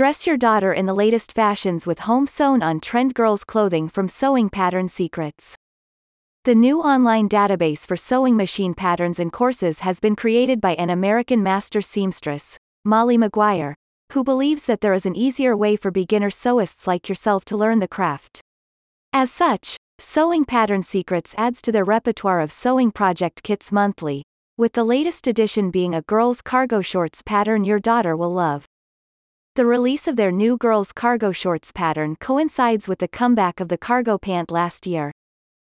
Dress your daughter in the latest fashions with home sewn on trend girls clothing from Sewing Pattern Secrets. The new online database for sewing machine patterns and courses has been created by an American master seamstress, Molly McGuire, who believes that there is an easier way for beginner sewists like yourself to learn the craft. As such, Sewing Pattern Secrets adds to their repertoire of sewing project kits monthly, with the latest edition being a girls' cargo shorts pattern your daughter will love. The release of their new girls' cargo shorts pattern coincides with the comeback of the cargo pant last year.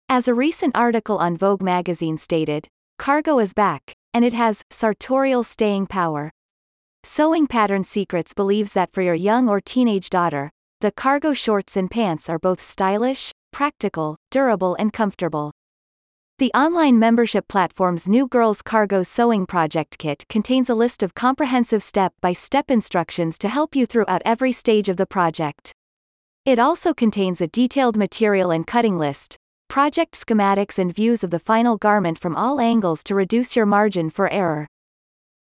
As a recent article on Vogue magazine stated, cargo is back, and it has sartorial staying power. Sewing Pattern Secrets believes that for your young or teenage daughter, the cargo shorts and pants are both stylish, practical, durable and comfortable. The online membership platform's new Girls Cargo Sewing Project Kit contains a list of comprehensive step-by-step instructions to help you throughout every stage of the project. It also contains a detailed material and cutting list, project schematics and views of the final garment from all angles to reduce your margin for error.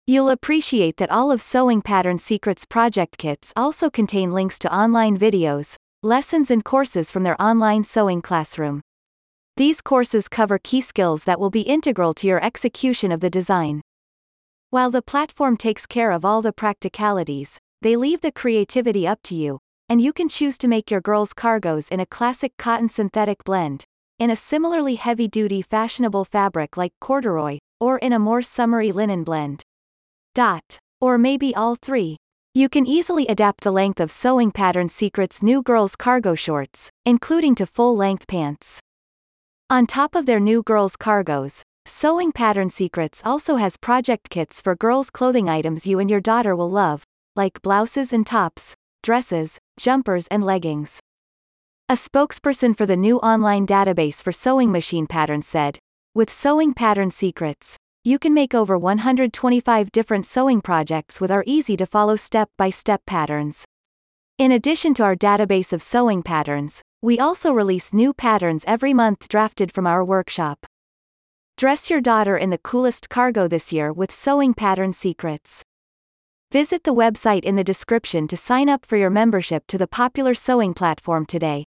You'll appreciate that all of Sewing Pattern Secrets project kits also contain links to online videos, lessons and courses from their online sewing classroom. These courses cover key skills that will be integral to your execution of the design. While the platform takes care of all the practicalities, they leave the creativity up to you, and you can choose to make your girls' cargos in a classic cotton synthetic blend, in a similarly heavy-duty fashionable fabric like corduroy, or in a more summery linen blend. Dot. Or maybe all three. You can easily adapt the length of Sewing Pattern Secrets' new girls' cargo shorts, including to full-length pants. On top of their new girls' cargos, Sewing Pattern Secrets also has project kits for girls' clothing items you and your daughter will love, like blouses and tops, dresses, jumpers and leggings. A spokesperson for the new online database for sewing machine patterns said, with Sewing Pattern Secrets, you can make over 125 different sewing projects with our easy to follow step by step patterns. In addition to our database of sewing patterns, we also release new patterns every month drafted from our workshop. Dress your daughter in the coolest cargo this year with Sewing Pattern Secrets. Visit the website in the description to sign up for your membership to the popular sewing platform today.